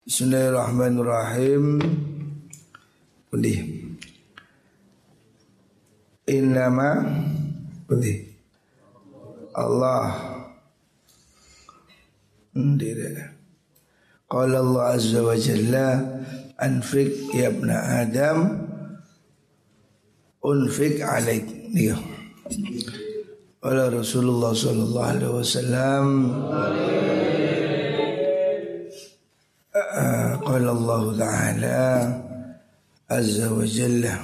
Bismillahirrahmanirrahim. Boleh. Innama boleh. Allah Ndira. Qala Allah Azza wa Jalla Anfik ya ibn Adam Unfik alaik Nih Qala Rasulullah Sallallahu Alaihi Wasallam Qala Allah Ta'ala Azza wa Jalla.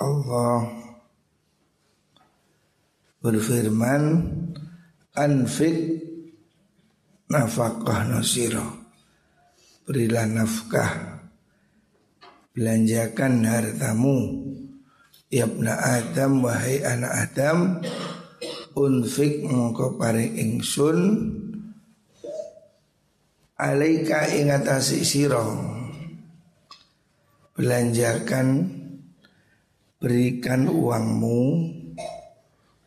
Allah berfirman Anfik nafkah nasiro Berilah nafkah. Belanjakan hartamu. Yabna Adam wahai anak Adam Unfik mongko paring ingsun Alaika ingatasi siro Belanjakan Berikan uangmu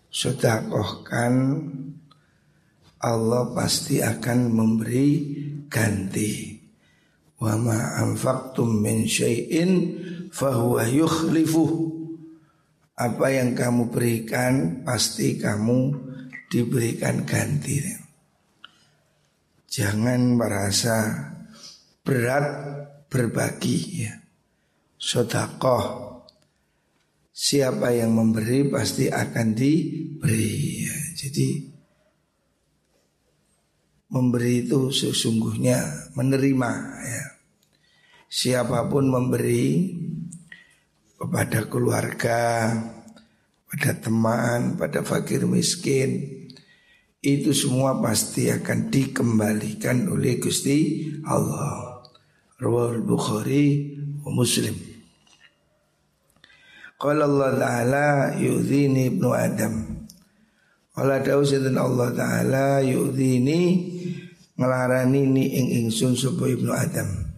Sodakohkan Allah pasti akan memberi ganti. Wa ma anfaqtum min syai'in fahuwa yukhlifuh. Apa yang kamu berikan pasti kamu diberikan ganti. Jangan merasa berat berbagi ya. Sodakoh Siapa yang memberi pasti akan diberi ya. Jadi memberi itu sesungguhnya menerima ya. Siapa pun memberi kepada keluarga, pada teman, pada fakir miskin, itu semua pasti akan dikembalikan oleh Gusti Allah. Rawal Bukhari wa Muslim. Qala Allah Ta'ala yu'dhini ibnu Adam Wala dan Allah Ta'ala yu'dhini ngelarani ni ing ingsun sapa ibnu Adam.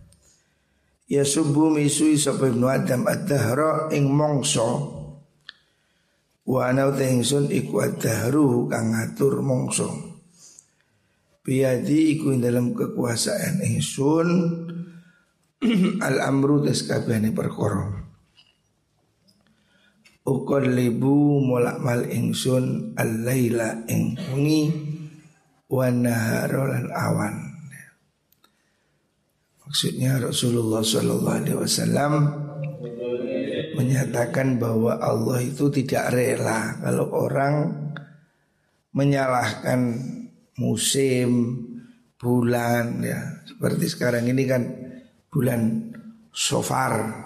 Ya subuh misui sapa ibnu Adam ad-dahra ing mongso. Wa ana ingsun iku ad-dahru kang ngatur mongso. Biadi iku dalam kekuasaan ingsun al-amru tes kabehane perkara. Ukon libu molak mal ingsun al-laila ing wengi wan lan awan. Maksudnya Rasulullah Shallallahu Alaihi Wasallam menyatakan bahwa Allah itu tidak rela kalau orang menyalahkan musim, bulan ya seperti sekarang ini kan bulan Sofar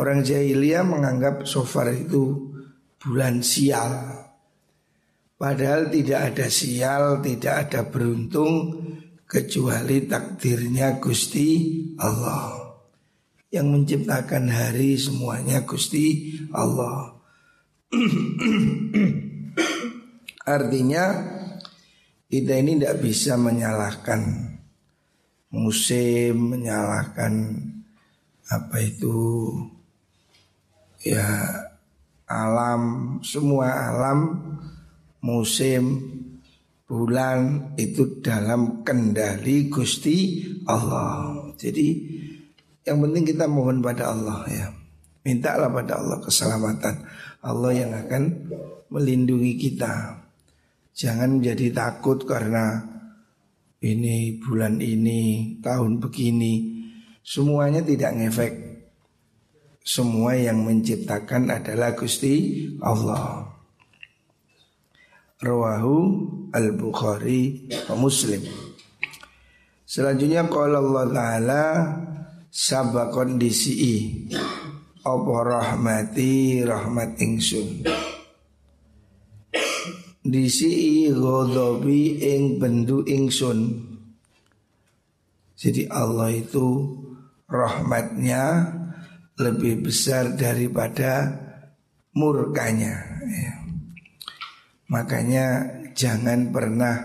Orang jahiliyah menganggap sofar itu bulan sial. Padahal tidak ada sial, tidak ada beruntung kecuali takdirnya Gusti Allah. Yang menciptakan hari semuanya Gusti Allah. Artinya kita ini tidak bisa menyalahkan musim, menyalahkan apa itu ya alam semua alam musim bulan itu dalam kendali Gusti Allah. Jadi yang penting kita mohon pada Allah ya. Mintalah pada Allah keselamatan. Allah yang akan melindungi kita. Jangan jadi takut karena ini bulan ini, tahun begini. Semuanya tidak ngefek semua yang menciptakan adalah Gusti Allah. Rawahu Al-Bukhari Muslim. Selanjutnya kalau Allah Ta'ala sabak kondisi apa rahmati rahmat ingsun disi ghadabi ing bendu ingsun jadi Allah itu rahmatnya lebih besar daripada murkanya. Ya. Makanya jangan pernah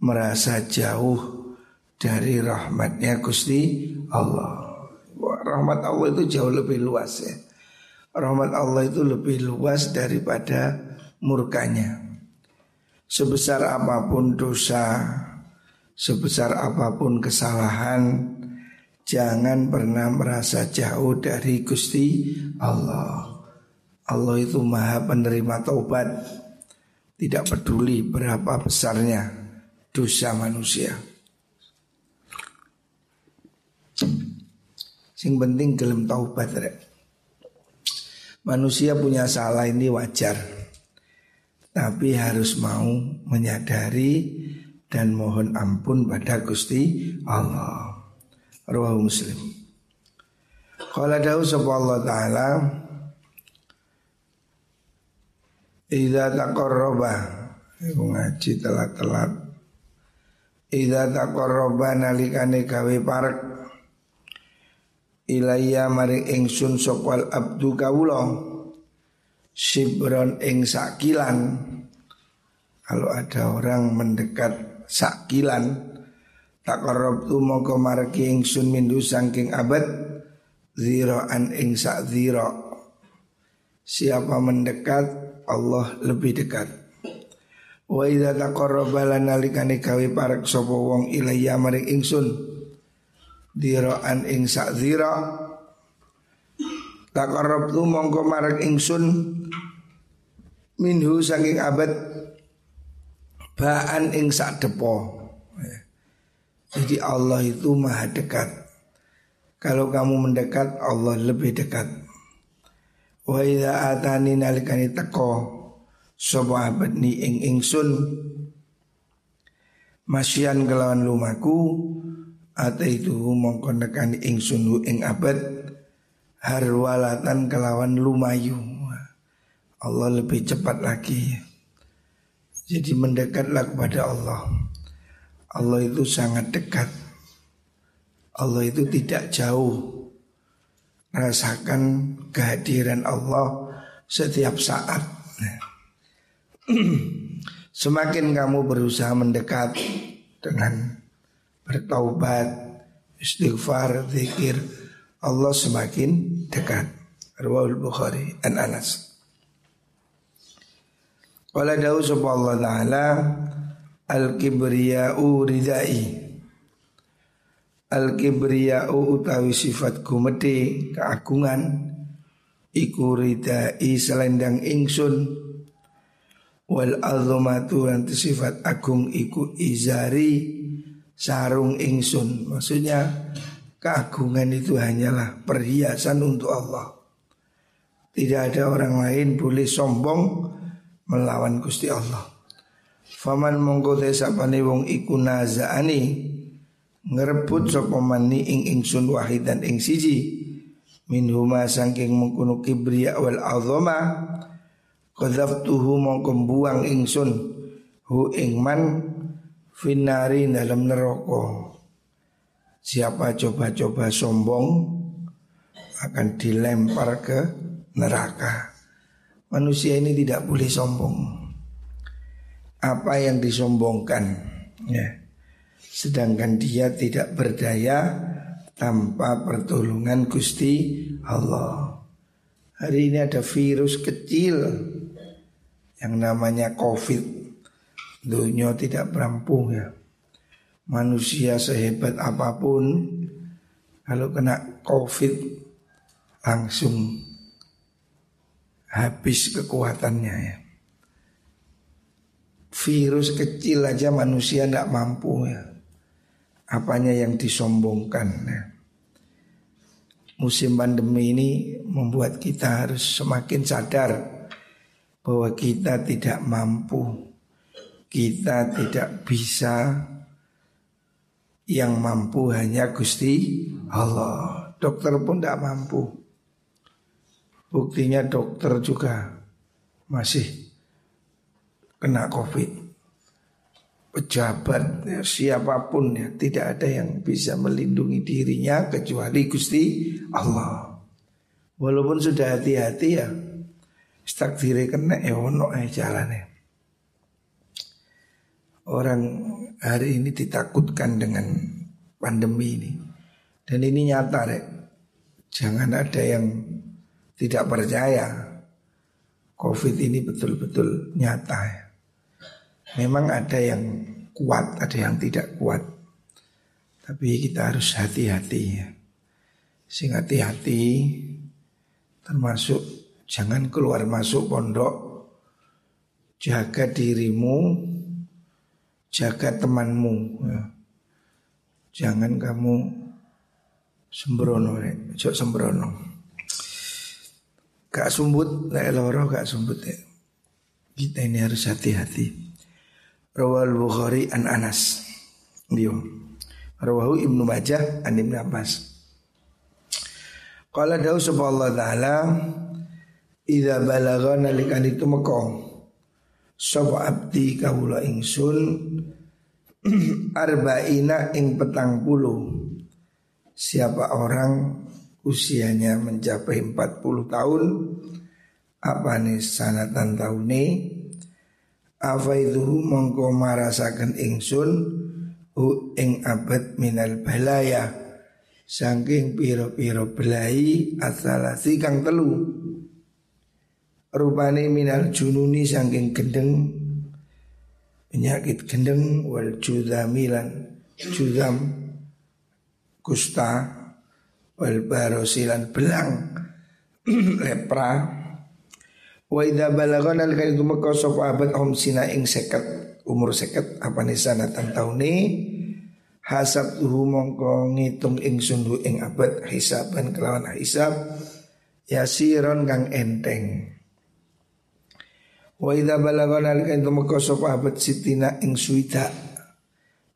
merasa jauh dari rahmatnya Gusti Allah. rahmat Allah itu jauh lebih luas ya. Rahmat Allah itu lebih luas daripada murkanya. Sebesar apa pun dosa, sebesar apa pun kesalahan jangan pernah merasa jauh dari Gusti Allah. Allah itu maha penerima taubat. Tidak peduli berapa besarnya dosa manusia. Sing penting gelem taubat rek. Manusia punya salah ini wajar. Tapi harus mau menyadari dan mohon ampun pada Gusti Allah. Rawahu Muslim. Qala dawu Allah taala Idza taqarraba Iku ngaji telat-telat Idza taqarraba nalikane gawe parek Ilayya mari ingsun sopal abdu kawula Sibron ing sakilan. Kalau ada orang mendekat sakilan Taqarrab tu mongko marki ingsun mindu sangking abad Zira'an ing sak zira. Siapa mendekat Allah lebih dekat. Wa idza taqarraba lana likane gawe parek sapa wong ilayya maring ingsun Zira'an ing sak zira Taqarrab tu mongko marek ingsun. Minhu sangking abad. Baan ing sak depo jadi Allah itu maha dekat. Kalau kamu mendekat, Allah lebih dekat. Wa idza atani nalikani teko sapa abadni ing ingsun. Masyian kelawan lumaku ataitu mongko nekani ingsun ing abad harwalatan kelawan lumayu. Allah lebih cepat lagi. Jadi mendekatlah kepada Allah. Allah itu sangat dekat. Allah itu tidak jauh. Rasakan kehadiran Allah setiap saat. Semakin kamu berusaha mendekat dengan bertaubat, istighfar, zikir, Allah semakin dekat. Rawahul Bukhari an Anas. Wala dawu Allah taala Al-kibriya'u ridai Al-kibriya'u utawi sifat gumede keagungan Iku ridai selendang ingsun Wal azumatu nanti sifat agung iku izari sarung ingsun. Maksudnya keagungan itu hanyalah perhiasan untuk Allah. Tidak ada orang lain boleh sombong melawan Gusti Allah. Faman mongko sapane wong iku nazaani ngrebut sapa mani ing ingsun wahidan ing siji. Min huma saking mengkono kibriya wal azama qadzaftuhu mongko buang ingsun hu ing man finari dalam neraka Siapa coba-coba sombong akan dilempar ke neraka. Manusia ini tidak boleh sombong apa yang disombongkan ya. Sedangkan dia tidak berdaya tanpa pertolongan Gusti Allah. Hari ini ada virus kecil yang namanya Covid. Dunia tidak berampung ya. Manusia sehebat apa pun kalau kena Covid langsung habis kekuatannya ya virus kecil aja manusia tidak mampu ya. Apanya yang disombongkan ya. Musim pandemi ini membuat kita harus semakin sadar bahwa kita tidak mampu, kita tidak bisa, yang mampu hanya Gusti Allah. Dokter pun tidak mampu. Buktinya dokter juga masih kena covid pejabat ya, siapa pun ya tidak ada yang bisa melindungi dirinya kecuali Gusti Allah. Walaupun sudah hati-hati ya takdir kena ya eh jalannya. Orang hari ini ditakutkan dengan pandemi ini. Dan ini nyata rek. Jangan ada yang tidak percaya. Covid ini betul-betul nyata ya. Memang ada yang kuat, ada yang tidak kuat. Tapi kita harus hati-hati ya. Sing hati-hati termasuk jangan keluar masuk pondok. Jaga dirimu, jaga temanmu. Ya. Jangan kamu sembrono, cok sembrono. Gak sumbut, lek loro gak sumbut ya. Kita ini harus hati-hati. Rawal Bukhari an Anas. Yo. Rawahu Ibnu Majah an Ibnu Abbas. Qala dawu sapa Allah taala idza balagha nalikan itu meko sapa abdi kawula ingsun arba'ina ing petang puluh. Siapa orang usianya mencapai 40 tahun? Apa nih sanatan tahune apa itu mongko marasakan ingsun? Hu ing abad minal balaya. Saking piro-piro belai asalasi kang telu. Rupane minal jununi saking gendeng Penyakit gendeng wal judamilan Judam Kusta Wal barosilan belang Lepra. Wa idha balagon alikan itu mekau abad om sina ing seket Umur seket apa nisanatan tahun ini hasab tuhu mongko ngitung ingsun hu ing abad hisaban kelawan hisab yasiron kang enteng wa idza balagana alika itu moko sapa abad sitina ing suida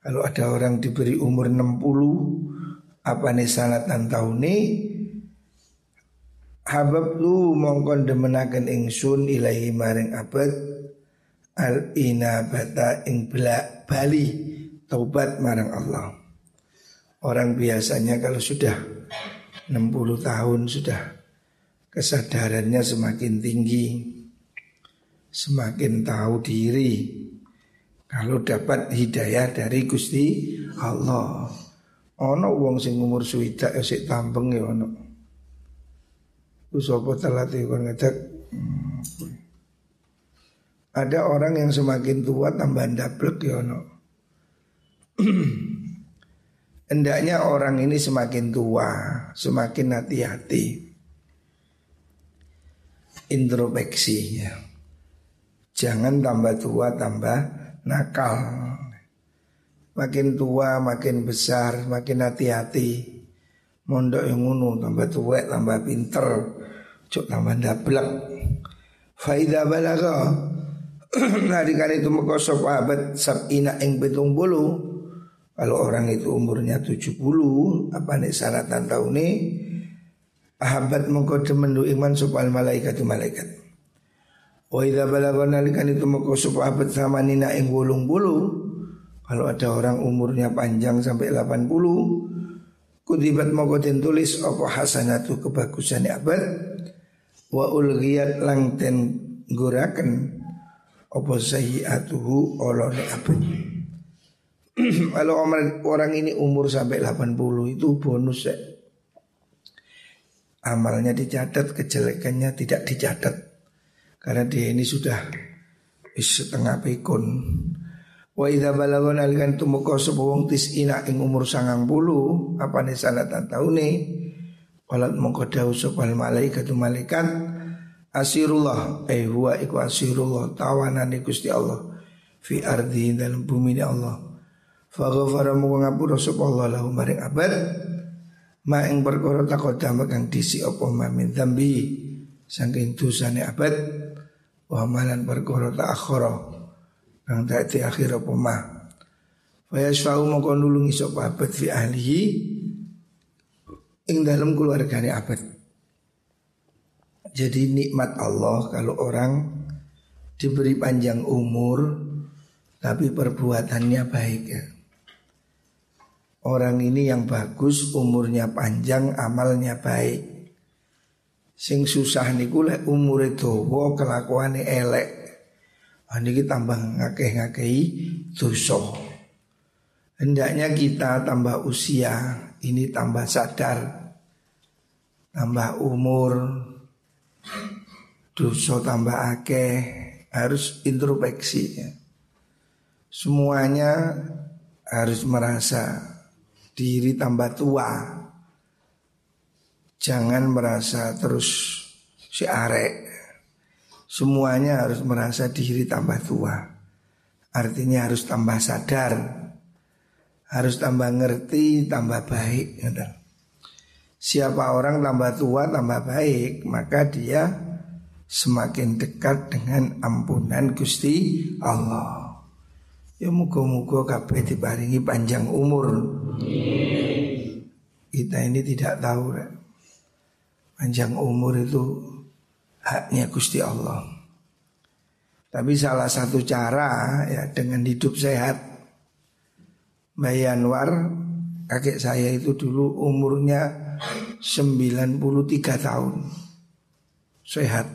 kalau ada orang diberi umur 60 apa nih sanatan tahuni habab lu mongkon demenaken ingsun ilahi maring abad al inabata ing belak bali taubat marang Allah. Orang biasanya kalau sudah 60 tahun sudah kesadarannya semakin tinggi, semakin tahu diri. Kalau dapat hidayah dari Gusti Allah. Ono wong sing umur suwida ya sik tampeng ya ono. Ku sapa telat ngecek. Hmm. Ada orang yang semakin tua tambah ndablek ya ono. Hendaknya orang ini semakin tua, semakin hati-hati. Introspeksi ya. Jangan tambah tua tambah nakal. Makin tua makin besar, makin hati-hati. Mondok yang ngunu tambah tua tambah pinter, cuk tambah dablek. Faidah balaga. Nadikan itu mekosop abad sabina ing betung bulu kalau orang itu umurnya 70 Apa nih syaratan tahun ini Ahabat mengkode mendu iman supal malaikat malaikat Wa idha balagon nalikan itu mengkode supal abad sama nina ing bulung bulu Kalau ada orang umurnya panjang sampai 80 Kudibat mengkode tulis Apa hasanatu kebagusan abad Wa ulgiyat langten guraken Apa sahiatuhu olone abad Kalau orang ini umur sampai 80 itu bonus ya. Amalnya dicatat, kejelekannya tidak dicatat. Karena dia ini sudah setengah pikun. Wa idza balagon alikan tumeka sapa wong tisina ing umur 90 apa ne sanatan taune? Walat mongko dawuh sapa malaikat malaikat asirullah. Eh huwa iku asirullah tawanan Gusti Allah. Fi ardi dalam bumi Allah. Faghfara muga ngapura sapa Allah lahu maring abad. Ma ing perkara takodama kang disi apa ma min saking dosane abad wa malan perkara ta'akhara kang dadi akhir apa ma fa yasfa'u mongko nulungi abad fi ahlihi ing dalam keluargane abad jadi nikmat Allah kalau orang diberi panjang umur tapi perbuatannya baik ya. Orang ini yang bagus, umurnya panjang, amalnya baik. Sing susah niku lek umure dawa, kelakuane elek. Ah niki tambah ngakeh-ngakehi dosa. Hendaknya kita tambah usia, ini tambah sadar, tambah umur, dosa tambah akeh, harus introspeksi ya. Semuanya harus merasa diri tambah tua. Jangan merasa terus si arek. Semuanya harus merasa diri tambah tua. Artinya harus tambah sadar. Harus tambah ngerti, tambah baik. Siapa orang tambah tua, tambah baik, maka dia semakin dekat dengan ampunan Gusti Allah. Ya muka-muka kabeh diparingi panjang umur. Kita ini tidak tahu rek. Panjang umur itu haknya Gusti Allah. Tapi salah satu cara ya dengan hidup sehat. Bayanwar kakek saya itu dulu umurnya 93 tahun. Sehat.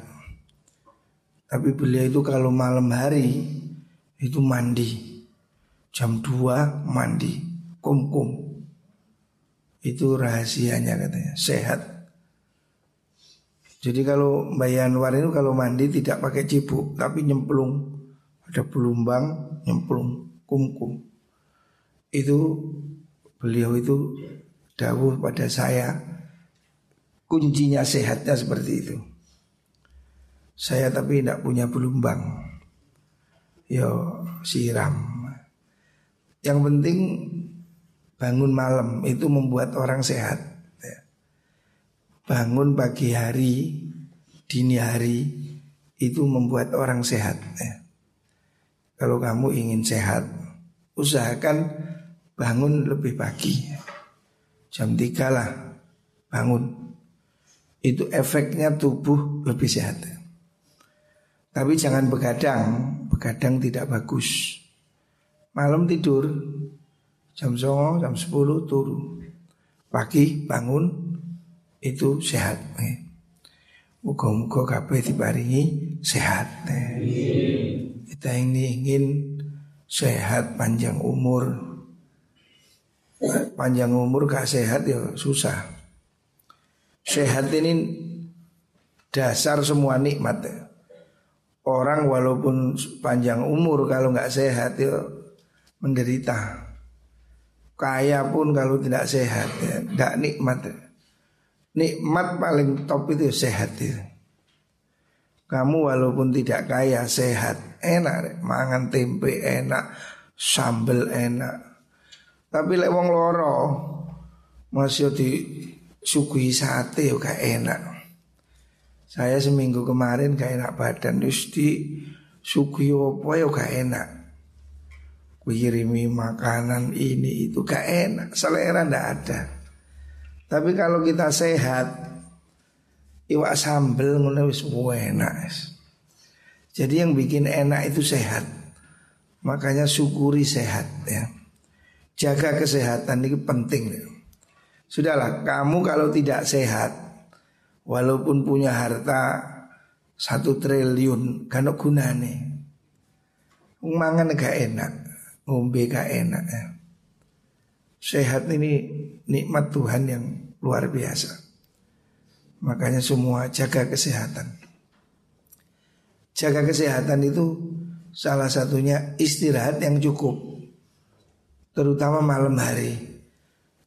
Tapi beliau itu kalau malam hari itu mandi Jam 2 mandi kum-kum Itu rahasianya katanya Sehat Jadi kalau Mbak Yanwar itu kalau mandi tidak pakai cibuk Tapi nyemplung. Ada belumbang nyemplung kum-kum. Itu beliau itu dawuh pada saya Kuncinya sehatnya seperti itu. Saya tapi tidak punya belumbang. Yo siram. Yang penting bangun malam itu membuat orang sehat. Ya. Bangun pagi hari, dini hari itu membuat orang sehat. Ya. Kalau kamu ingin sehat, usahakan bangun lebih pagi. Jam 3 lah bangun. Itu efeknya tubuh lebih sehat. Tapi jangan begadang, begadang tidak bagus. Malam tidur jam songo, jam 10 turu. Pagi bangun itu sehat. Muka-muka kabeh diparingi sehat. Kita ini ingin sehat panjang umur. Panjang umur gak sehat ya susah. Sehat ini dasar semua nikmat. Orang walaupun panjang umur kalau nggak sehat ya menderita. Kaya pun kalau tidak sehat ya, tidak nikmat. Nikmat paling top itu sehat itu. Kamu walaupun tidak kaya sehat, enak, mangan tempe enak, sambel enak. Tapi lek wong loro masih di sugui sate gak enak. Saya seminggu kemarin gak enak badan, terus di sugui ya gak enak kirimi makanan ini itu gak enak, selera ndak ada. Tapi kalau kita sehat, iwak sambel wis enak. Jadi yang bikin enak itu sehat. Makanya syukuri sehat ya. Jaga kesehatan ini penting. Sudahlah, kamu kalau tidak sehat, walaupun punya harta satu triliun, kan gunane. Mangan gak enak ngombe gak enak ya. Sehat ini nikmat Tuhan yang luar biasa. Makanya semua jaga kesehatan. Jaga kesehatan itu salah satunya istirahat yang cukup. Terutama malam hari.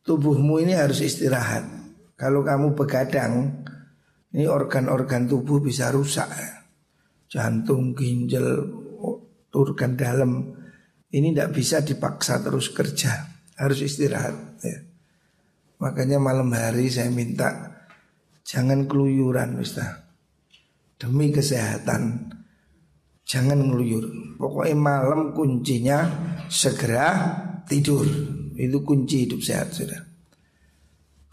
Tubuhmu ini harus istirahat. Kalau kamu begadang, ini organ-organ tubuh bisa rusak. Jantung, ginjal, organ dalam ini tidak bisa dipaksa terus kerja, harus istirahat. Ya. Makanya malam hari saya minta jangan keluyuran, Ustaz. Demi kesehatan, jangan ngeluyur. Pokoknya malam kuncinya segera tidur. Itu kunci hidup sehat sudah.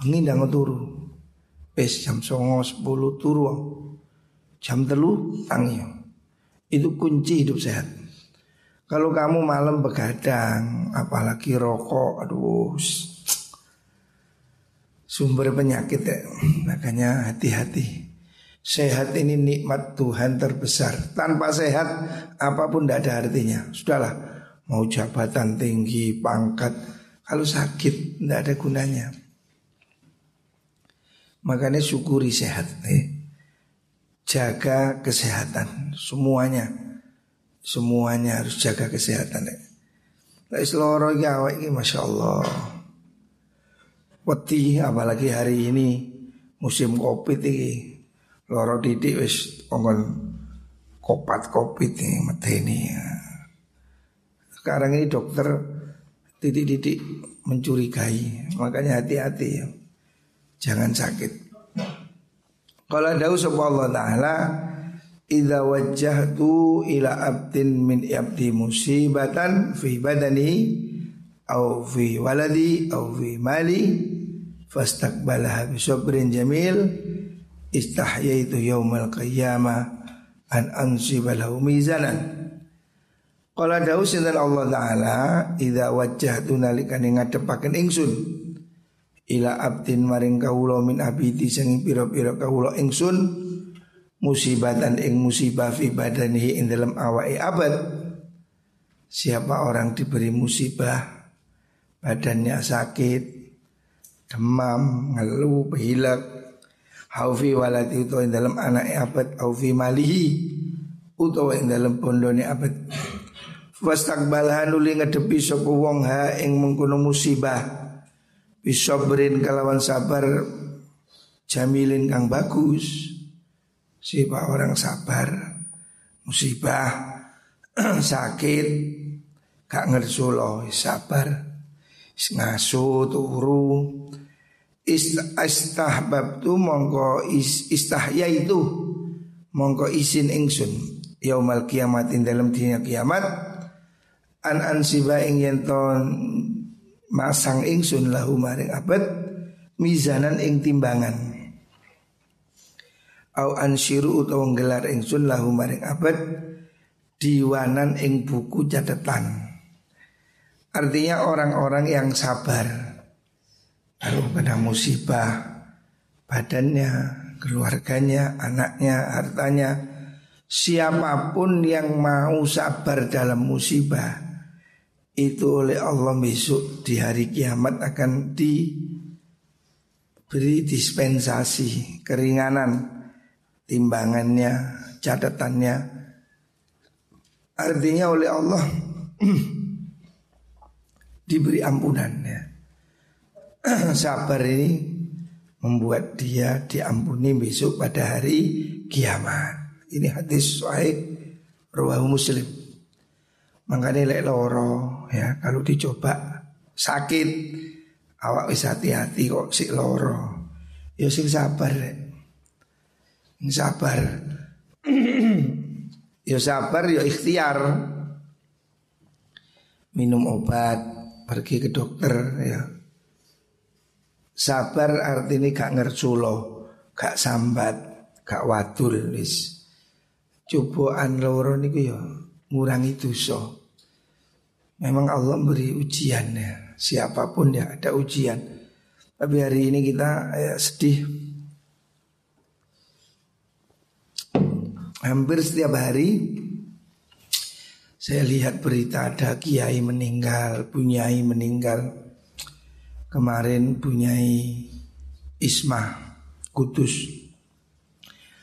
Ini ndak turu. Pes jam songo sepuluh turu. Jam telu tangi. Itu kunci hidup sehat. Kalau kamu malam begadang, apalagi rokok, aduh, sumber penyakit ya. Makanya hati-hati. Sehat ini nikmat Tuhan terbesar. Tanpa sehat, apa pun tidak ada artinya. Sudahlah, mau jabatan tinggi, pangkat, kalau sakit tidak ada gunanya. Makanya syukuri sehat. Eh. Jaga kesehatan semuanya. Semuanya harus jaga kesehatan. Lek seloro iki awak iki masyaallah. Wedi apalagi hari ini musim Covid iki. Loro titik wis kongkon kopat Covid ini medeni. Sekarang ini dokter titik-titik mencurigai. Makanya hati-hati ya. Jangan sakit. Kalau ada Allah Ta'ala Idza wajjahtu ila abdin min abdi musibatan fi badani au fi waladi au fi mali fastaqbalaha bi sabrin jamil istahyaitu yaumal qiyamah an ansiba lahu mizanan Qala dawu sinten Allah taala idza wajjahtu nalikane ngadepaken ingsun. Ila abdin maring kawula min abidi sing pira-pira kawula ingsun musibatan ing musibah fi badanihi ing dalam awai abad. Siapa orang diberi musibah Badannya sakit Demam, ngeluh, hilak Haufi walati utawa ing dalam anak abad Haufi malihi Utawa ing dalam pondone abad. Wastakbalha nuli ngedepi sopo wong ha ing mengkono musibah. Bisobrin kalawan sabar Jamilin kang bagus. Siapa orang sabar Musibah Sakit Gak ngersulo Sabar Ngasu turu. Istahbab tu mongko istahya itu Mongko isin ingsun Yaumal kiamat in dalam dunia kiamat. An ansiba ing yenton Masang ingsun lahu maring abad Mizanan ing timbangan. Au ansiru utawa nggelar ingsun lahu maring abad diwanan ing buku catatan. Artinya orang-orang yang sabar Lalu kena musibah Badannya, keluarganya, anaknya, hartanya Siapa pun yang mau sabar dalam musibah Itu oleh Allah besok di hari kiamat akan diberi dispensasi Keringanan timbangannya, catatannya. Artinya oleh Allah diberi ampunan ya. Sabar ini membuat dia diampuni besok pada hari kiamat. Ini hadis sahih rawahu Muslim. Makanya lek loro ya kalau dicoba sakit awak wis hati-hati kok si loro. Ya sing sabar lek sabar. ya sabar ya ikhtiar. Minum obat, pergi ke dokter ya. Sabar artinya gak ngerculo, gak sambat, gak wadul wis. Cobaan loro niku ya ngurangi dosa. Memang Allah beri ujian ya. Siapa pun ya ada ujian. Tapi hari ini kita ya, sedih Hampir setiap hari saya lihat berita ada kiai meninggal, bunyai meninggal. Kemarin bunyai Isma Kudus.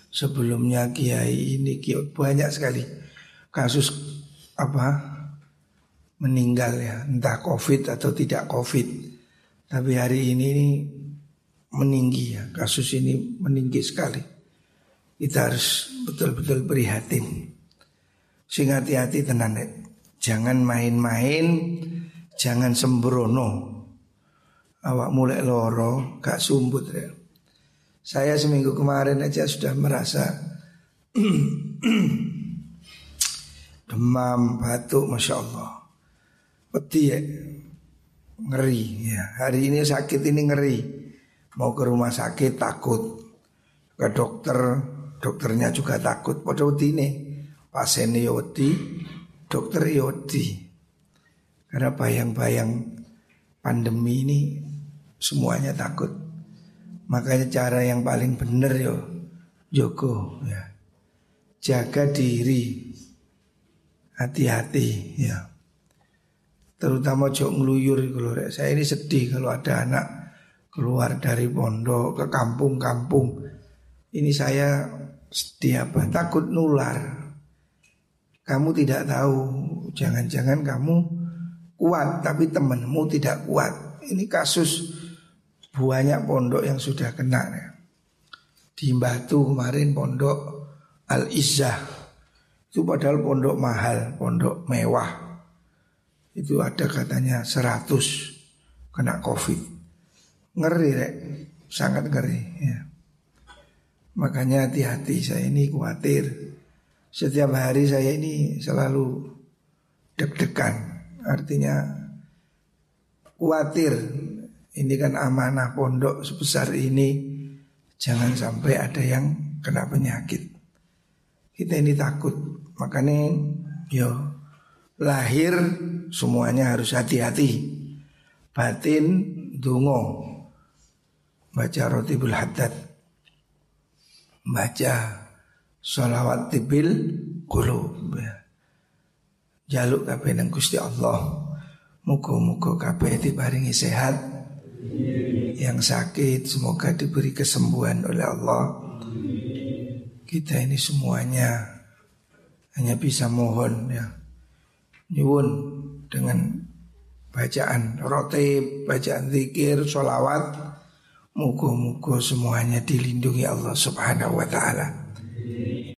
Sebelumnya kiai ini banyak sekali kasus apa meninggal ya, entah covid atau tidak covid. Tapi hari ini, meninggi ya, kasus ini meninggi sekali. Kita harus betul-betul prihatin. Sing hati-hati tenan Jangan main-main, jangan sembrono. Awak mulai loro, gak sumbut ya. Saya seminggu kemarin aja sudah merasa demam, batuk, masya Allah. Peti ya, ngeri ya. Hari ini sakit ini ngeri. Mau ke rumah sakit takut ke dokter Dokternya juga takut pada ini Pasien yodi Dokter yodi. Karena bayang-bayang pandemi ini Semuanya takut. Makanya cara yang paling benar yo Joko ya. Jaga diri. Hati-hati ya. Terutama jok ngeluyur Saya ini sedih kalau ada anak Keluar dari pondok ke kampung-kampung. Ini saya apa? Takut nular. Kamu tidak tahu, jangan-jangan kamu kuat tapi temanmu tidak kuat. Ini kasus banyak pondok yang sudah kena ya. Di Batu kemarin pondok Al Izzah itu padahal pondok mahal, pondok mewah. Itu ada katanya 100 kena covid. Ngeri rek, sangat ngeri ya. Makanya hati-hati saya ini khawatir Setiap hari saya ini selalu deg-degan. Artinya khawatir. Ini kan amanah pondok sebesar ini. Jangan sampai ada yang kena penyakit. Kita ini takut. Makanya yo lahir semuanya harus hati-hati. Batin dungo Baca rotibul haddad. Baca sholawat tibil kulub ya. jaluk kabeh nang Gusti Allah. Muga-muga kabeh diparingi sehat. Yang sakit semoga diberi kesembuhan oleh Allah. Kita ini semuanya hanya bisa mohon ya. Nyuwun dengan bacaan roti bacaan zikir, sholawat. Muka-muka semuanya dilindungi Allah subhanahu wa ta'ala Amen.